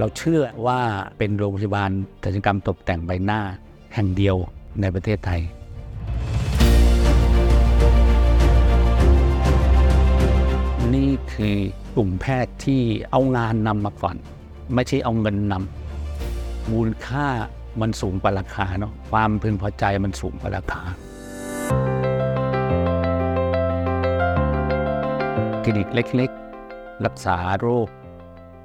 เราเชื่อว่าเป็นโรงพยาบาลศัลยกรรมตกแต่งใบหน้าแห่งเดียวในประเทศไทยนี่คือกลุ่มแพทย์ที่เอางานนำมาก่อน ไม่ใช่เอาเงินนำมูลค่ามันสูงกว่าราคาเนาะความพึงพอใจมันสูงกว่าราคาคลินิกเล็กๆ รักษาโรค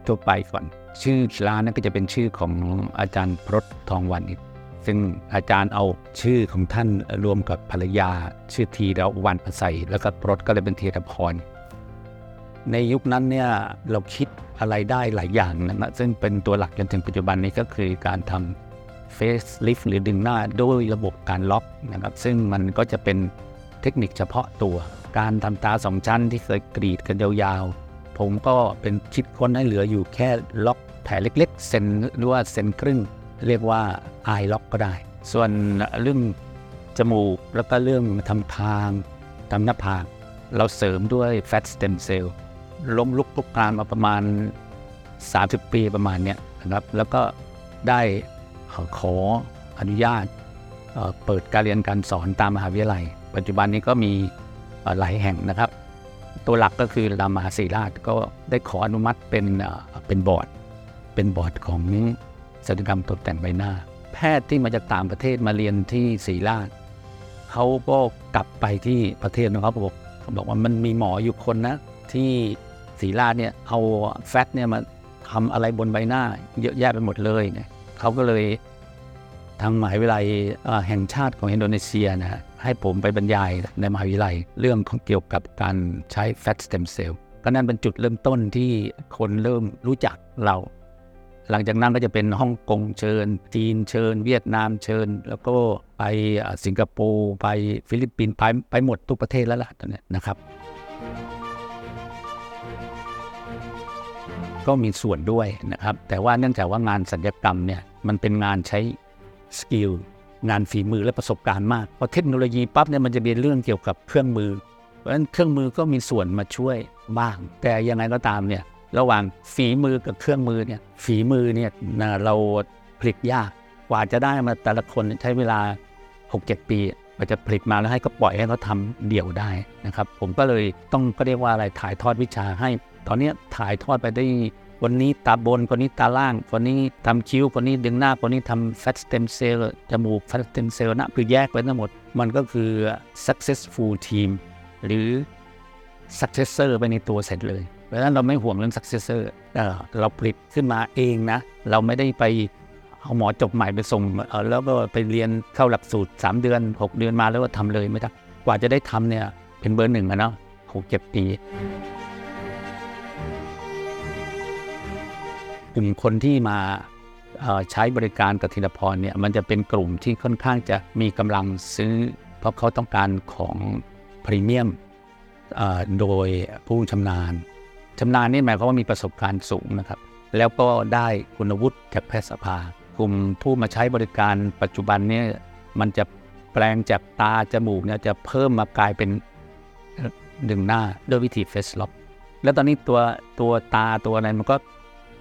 ทั่วไปก่อน ชื่อร้านนั้นก็จะเป็นชื่อของอาจารย์พรตทองวันอีกซึ่งอาจารย์เอาชื่อของท่านรวมกับภรรยา ชื่อทีระวันพใสแล้วก็พรตก็เลยเป็นทีรพรในยุคนั้นเนี่ยเราคิดอะไรได้หลายอย่างนะซึ่งเป็นตัวหลักจนถึงปัจจุบันนี้ก็คือการทำเฟสลิฟหรือดึงหน้าด้วยระบบการล็อกนะครับซึ่งมันก็จะเป็นเทคนิคเฉพาะตัว การทำตาสองชั้นที่เคยกรีดกันยาวๆ ผมก็เป็นคิดค้นให้เหลืออยู่แค่ล็อกแผลเล็กๆเซนต์หรือว่าเซนต์ครึ่ง เรียกว่า eye lock ก็ได้ ส่วนเรื่องจมูกแล้วก็เรื่องทำคางทำหน้าผากเราเสริมด้วย fat stem cell ล้มลุกลุกคลานมาประมาณ 30 ปีประมาณเนี้ยนะครับแล้วก็ได้ขออนุญาตเอ่อเปิดการเรียนการสอนตามมหาวิทยาลัย ปัจจุบันนี้ก็มีหลายแห่งนะครับ ตัวหลักก็คือรามาศิริราชก็ได้ขออนุมัติเป็นเป็นบอร์ด เป็นบอร์ดของศัลยกรรมตกแต่งใบหน้า แพทย์ที่มาจากต่างประเทศมาเรียนที่ศรีราชเขาก็กลับไปที่ประเทศของเขาบอกเขาบอกว่ามันมีหมออยู่คนนะ ที่ศรีราชเนี่ยเอาfat เนี่ยมาทำอะไรบนใบหน้า เยอะแยะไปหมดเลยเนี่ยเขาก็เลย ทางมหาวิทยาลัยแห่งชาติของอินโดนีเซียนะฮะให้ผมไปบรรยายในมหาวิทยาลัย เรื่องของเกี่ยวกับการใช้ fat stem cell ก็นั่นเป็นจุดเริ่มต้นที่คนเริ่มรู้จักเรา หลังจากนั้นก็จะเป็นฮ่องกงเชิญ จีนเชิญ เวียดนามเชิญ แล้วก็ไปสิงคโปร์ไปฟิลิปปินส์ไปไปหมดทุกประเทศแล้วล่ะตอนนี้นะครับ ก็มีส่วนด้วยนะครับ แต่ว่าเนื่องจากว่างานสัญญกรรมเนี่ยมันเป็นงานใช้ สกิลงานฝีมือและประสบการณ์มาก พอเทคโนโลยีปั๊บเนี่ยมันจะเป็นเรื่องเกี่ยวกับเครื่องมือ เพราะฉะนั้นเครื่องมือก็มีส่วนมาช่วยบ้าง แต่ยังไงก็ตามเนี่ยระหว่างฝีมือกับเครื่องมือเนี่ยฝีมือเนี่ยเราผลิตยากกว่าจะได้มาแต่ละคนใช้เวลา 6-7 ปีกว่าจะผลิตมาแล้วให้ก็ปล่อยให้เขาทำเดี่ยวได้นะครับ ผมก็เลยต้องก็เรียกว่าอะไรถ่ายทอดวิชาให้ ตอนนี้ถ่ายทอดไปได้ วันนี้ตาบน คนนี้ตาล่าง คนนี้ทำคิ้ว คนนี้ดึงหน้า คนนี้ทำ fat stem cell จมูก fat stem cell นะคือแยกไว้ทั้งหมด มันก็คือ successful team หรือ successor ไปในตัวเสร็จเลย เพราะฉะนั้นเราไม่ห่วงเรื่อง successor เออเราผลิตขึ้นมาเองนะ เราไม่ได้ไปเอาหมอจบใหม่ไปส่งออแล้วก็ไปเรียนเข้าหลักสูตร 3 เดือน 6 เดือนมาแล้วก็ทำเลยไม่ได้กว่าจะได้ทำเนี่ยเป็นเบอร์หนึ่งอะเนาะหกเจ็ดปี กลุ่มคนที่มาใช้บริการกับธีรพรเนี่ยมันจะเป็นกลุ่มที่ค่อนข้างจะมีกำลังซื้อ เพราะเขาต้องการของพรีเมียมโดยผู้ชำนาญชำนาญนี่หมายความว่ามีประสบการณ์สูงนะครับ แล้วก็ได้คุณวุฒิจากแพทยสภา กลุ่มผู้มาใช้บริการปัจจุบันเนี่ยมันจะแปลงจากตาจมูกเนี่ยจะเพิ่มมากลายเป็นเอ่อดึงหน้าด้วยวิธีเฟสล็อกแล้วตอนนี้ตัวตัวตาตัวอะไรมันก็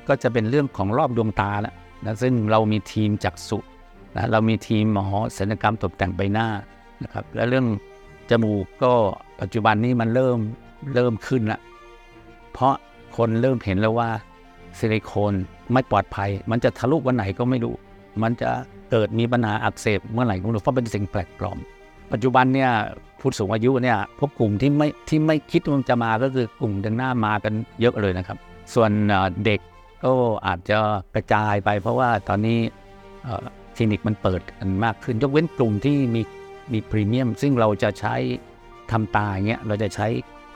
ก็จะเป็นเรื่องของรอบดวงตาแล้วนะซึ่งเรามีทีมจักษุนะเรามีทีมหมอศัลยกรรมตกแต่งใบหน้านะครับและเรื่องจมูกก็ปัจจุบันนี้มันเริ่มเริ่มขึ้นละเพราะคนเริ่มเห็นแล้วว่าซิลิโคนไม่ปลอดภัย มันจะทะลุวันไหนก็ไม่รู้ มันจะเกิดมีปัญหาอักเสบเมื่อไหร่ก็ไม่รู้เพราะเป็นสิ่งแปลกปลอม ปัจจุบันเนี่ยผู้สูงอายุเนี่ยพวกกลุ่มที่ไม่ที่ไม่คิดว่าจะมาก็คือกลุ่มดึงหน้ามากันเยอะเลยนะครับ ส่วนเด็ก ก็อาจจะกระจายไป เพราะว่าตอนนี้เอ่อคลินิกมันเปิดกันมากขึ้น ยกเว้นกลุ่มที่มีมีพรีเมียม ซึ่งเราจะใช้ทำตาเงี้ยเราจะใช้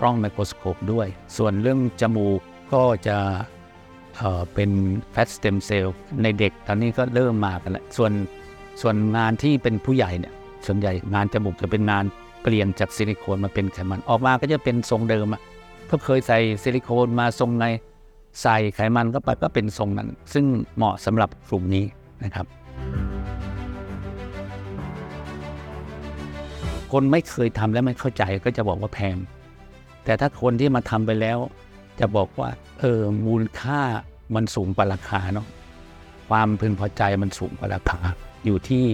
กล้อง microscope ด้วย ส่วนเรื่องจมูกก็จะเป็น fat stem cell ในเด็กตอนนี้ก็เริ่มมากันแล้วส่วนส่วนงานที่เป็นผู้ใหญ่เนี่ยส่วนใหญ่งานจมูกจะเป็นงานเปลี่ยนจากซิลิโคนมาเป็นไขมันออกมาก็จะเป็นทรงเดิมอะก็เคยใส่ซิลิโคนมาทรงไหน ใส่ไขมันเข้าไปก็เป็นทรงนั้น ซึ่งเหมาะสำหรับกลุ่มนี้นะครับ คนไม่เคยทำและไม่เข้าใจก็จะบอกว่าแพง แต่ถ้าคนที่มาทำไปแล้ว จะบอกว่าเออมูลค่ามันสูงกว่าราคาเนาะความพึงพอใจมันสูงกว่าราคา อยู่ที่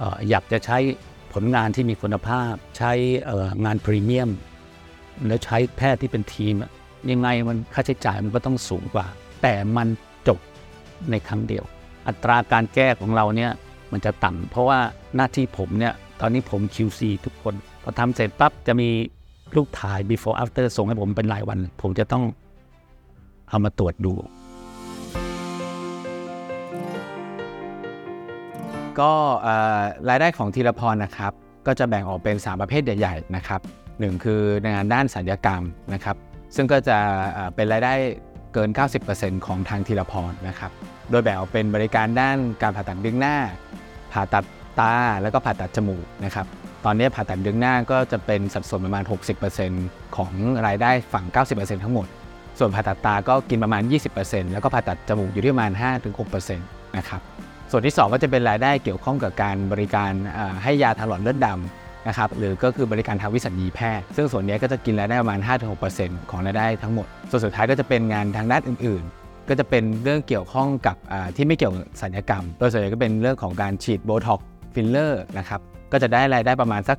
อออยากจะใช้ผลงานที่มีคุณภาพ ใช้อองานพรีเมียม แล้วใช้แพทย์ที่เป็นทีมอะ ยังไงมันค่าใช้จ่ายมันก็ต้องสูงกว่า แต่มันจบในครั้งเดียว อัตราการแก้ของเราเนี่ยมันจะต่ำเพราะว่าหน้าที่ผมเนี่ยตอนนี้ผม QC ทุกคน พอทำเสร็จปั๊บจะมีรูปถ่าย before after ส่งให้ผมเป็นรายวัน ผมจะต้องเอามาตรวจดู ก็รายได้ของธีรพรนะครับ ก็จะแบ่งออกเป็น 3 ประเภทใหญ่ ๆ นะครับหนึ่งคืองานด้านสัญญกรรมนะครับ ซึ่งก็จะเป็นรายได้เกิน 90%ของทางธีรพรนะครับ โดยแบ่งออกเป็นบริการด้านการผ่าตัดดึงหน้า ผ่าตัดตา แล้วก็ผ่าตัดจมูกนะครับ ตอนนี้ผ่าตัดดึงหน้าก็จะเป็นสัดส่วนประมาณ 60%ของรายได้ฝั่ง 90%ทั้งหมด ส่วนผ่าตัดตาก็กินประมาณ 20%แล้วก็ผ่าตัดจมูกอยู่ที่ประมาณ 5-6%นะครับ ส่วนที่ 2 ก็จะเป็นรายได้เกี่ยวข้องกับการบริการให้ยาทางหลอดเลือดดำ นะครับหรือก็คือบริการทางวิสัญญีแพทย์ ซึ่งส่วนนี้ก็จะกินรายได้ประมาณ 5-6%ของรายได้ทั้งหมด ส่วนสุดท้ายก็จะเป็นงานทางด้านอื่นๆ ก็จะเป็นเรื่องเกี่ยวข้องกับที่ไม่เกี่ยวกับศัลยกรรม โดยส่วนใหญ่ก็เป็นเรื่องของการฉีด Botox filler นะครับก็จะได้รายได้ประมาณสัก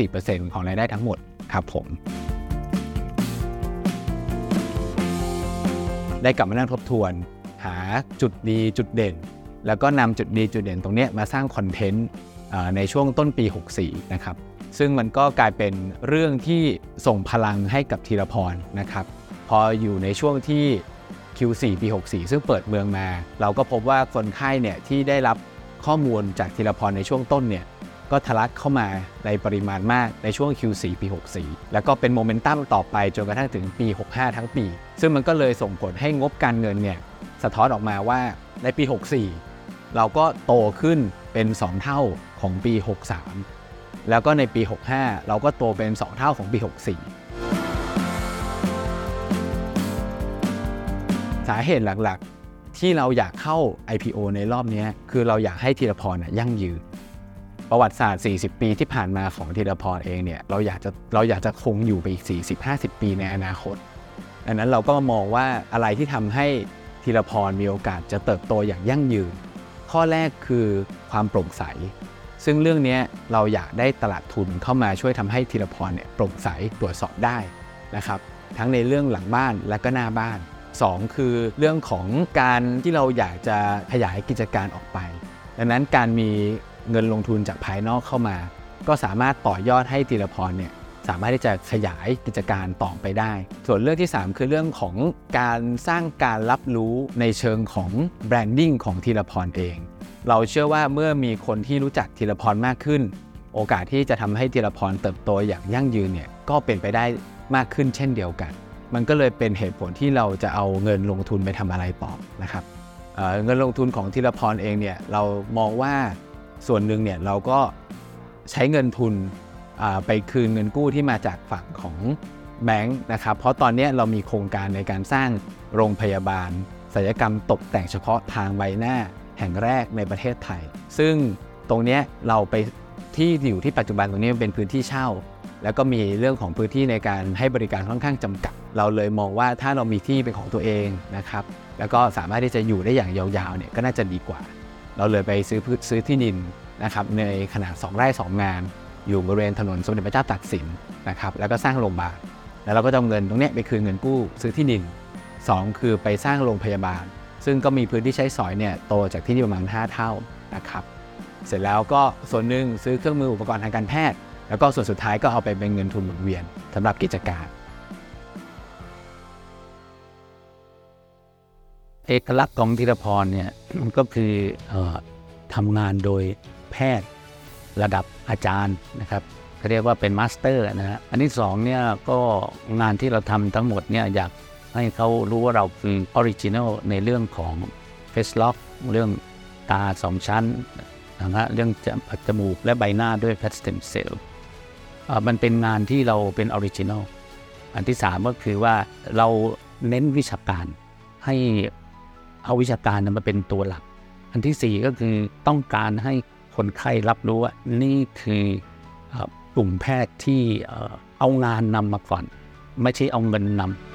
3-4%ของรายได้ทั้งหมดครับผมได้กลับมานั่งทบทวน หาจุดดีจุดเด่น แล้วก็นำจุดดีจุดเด่นตรงนี้มาสร้างคอนเทนต์ ในช่วงต้นปี 64 นะครับ ซึ่งมันก็กลายเป็นเรื่องที่ส่งพลังให้กับธีรพรนะครับ พออยู่ในช่วงที่ Q4 ปี 64 ซึ่งเปิดเมืองมา เราก็พบว่าคนไข้เนี่ยที่ได้รับข้อมูลจากธีรพรในช่วงต้นเนี่ยก็ทะลักเข้ามาในปริมาณมากในช่วง Q4 ปี 64 แล้วก็เป็นโมเมนตัมต่อไปจนกระทั่งถึงปี 65 ทั้งปี ซึ่งมันก็เลยส่งผลให้งบการเงินเนี่ยสะท้อนออกมาว่าในปี 64 เราก็โตขึ้นเป็น 2 เท่า ของปี 63 แล้วก็ในปี 65 เราก็โตเป็น 2 เท่าของปี 64 สาเหตุหลักๆ ที่เราอยากเข้า IPO ในรอบนี้คือเราอยากให้ธีรพรน่ะยั่งยืน ประวัติศาสตร์ 40 ปีที่ผ่านมาของธีรพรเองเนี่ยเราอยากจะเราอยากจะคงอยู่ไปอีก 40-50 ปีในอนาคตดังนั้นเราก็มองว่าอะไรที่ทำให้ธีรพรมีโอกาสจะเติบโตอย่างยั่งยืน ข้อแรกคือความโปร่งใส ซึ่งเรื่องนี้เราอยากได้ตลาดทุนเข้ามาช่วยทำให้ธีรพรเนี่ยโปร่งใสตรวจสอบได้นะครับ ทั้งในเรื่องหลังบ้านและก็หน้าบ้าน 2 คือเรื่องของการที่เราอยากจะขยายกิจการออกไป ดังนั้นการมีเงินลงทุนจากภายนอกเข้ามา ก็สามารถต่อยอดให้ธีรพรเนี่ยสามารถที่จะขยายกิจการต่อไปได้ ส่วนเรื่องที่ 3 คือเรื่องของการสร้างการรับรู้ในเชิงของแบรนดิ้งของธีรพรเอง เราเชื่อว่าเมื่อมีคนที่รู้จักธีรพรมากขึ้น โอกาสที่จะทำให้ธีรพรเติบโตอย่างยั่งยืนเนี่ยก็เป็นไปได้มากขึ้นเช่นเดียวกัน มันก็เลยเป็นเหตุผลที่เราจะเอาเงินลงทุนไปทำอะไรต่อนะครับเเงินลงทุนของธีรพรเองเนี่ยเรามองว่าส่วนหนึ่งเนี่ยเราก็ใช้เงินทุนไปคืนเงินกู้ที่มาจากฝั่งของแบงค์นะครับ เพราะตอนนี้เรามีโครงการในการสร้างโรงพยาบาลศัลยกรรมตกแต่งเฉพาะทางใบหน้า แห่งแรกในประเทศไทย ซึ่งตรงนี้เราไปที่อยู่ที่ปัจจุบันตรงนี้เป็นพื้นที่เช่า แล้วก็มีเรื่องของพื้นที่ในการให้บริการค่อนข้างจำกัด เราเลยมองว่าถ้าเรามีที่เป็นของตัวเองนะครับแล้วก็สามารถที่จะอยู่ได้อย่างยาวๆเนี่ยก็น่าจะดีกว่า เราเลยไปซื้อพืชซื้อที่ดินนะครับในขนาด 2 ไร่ 2 งาน อยู่บริเวณถนนสมเด็จพระเจ้าตากสินนะครับแล้วก็สร้างโรงพยาบาลแล้วเราก็จะเอาเงินตรงนี้ไปคืนเงินกู้ซื้อที่ดิน 2 คือไปสร้างโรงพยาบาล ซึ่งก็มีพื้นที่ใช้สอยเนี่ยโตจากที่นี่ประมาณ 5 เท่านะครับเสร็จแล้วก็ส่วนหนึ่งซื้อเครื่องมืออุปกรณ์ทางการแพทย์ แล้วก็ส่วนสุดท้ายก็เอาไปเป็นเงินทุนหมุนเวียนสำหรับกิจการเอกลักษณ์ของธีรพรเนี่ยมันก็คือออทำงานโดยแพทย์ระดับอาจารย์นะครับเขาเรียกว่าเป็น master นะฮะอันที่สองเนี่ยก็งานที่เราทำทั้งหมดเนี่ยอยาก ให้เขารู้ว่าเราคือ original ในเรื่องของ face lock เรื่องตาสองชั้นนะฮะเรื่องจมจมูกและใบหน้าด้วย fat stem cell มันเป็นงานที่เราเป็น original อันที่สามก็คือว่าเราเน้นวิชาการให้เอาวิชาการนั้นมาเป็นตัวหลัก อันที่สี่ก็คือต้องการให้คนไข้รับรู้ว่านี่คือกลุ่มแพทย์ที่เอางานนำมาก่อน ไม่ใช่เอาเงินนำ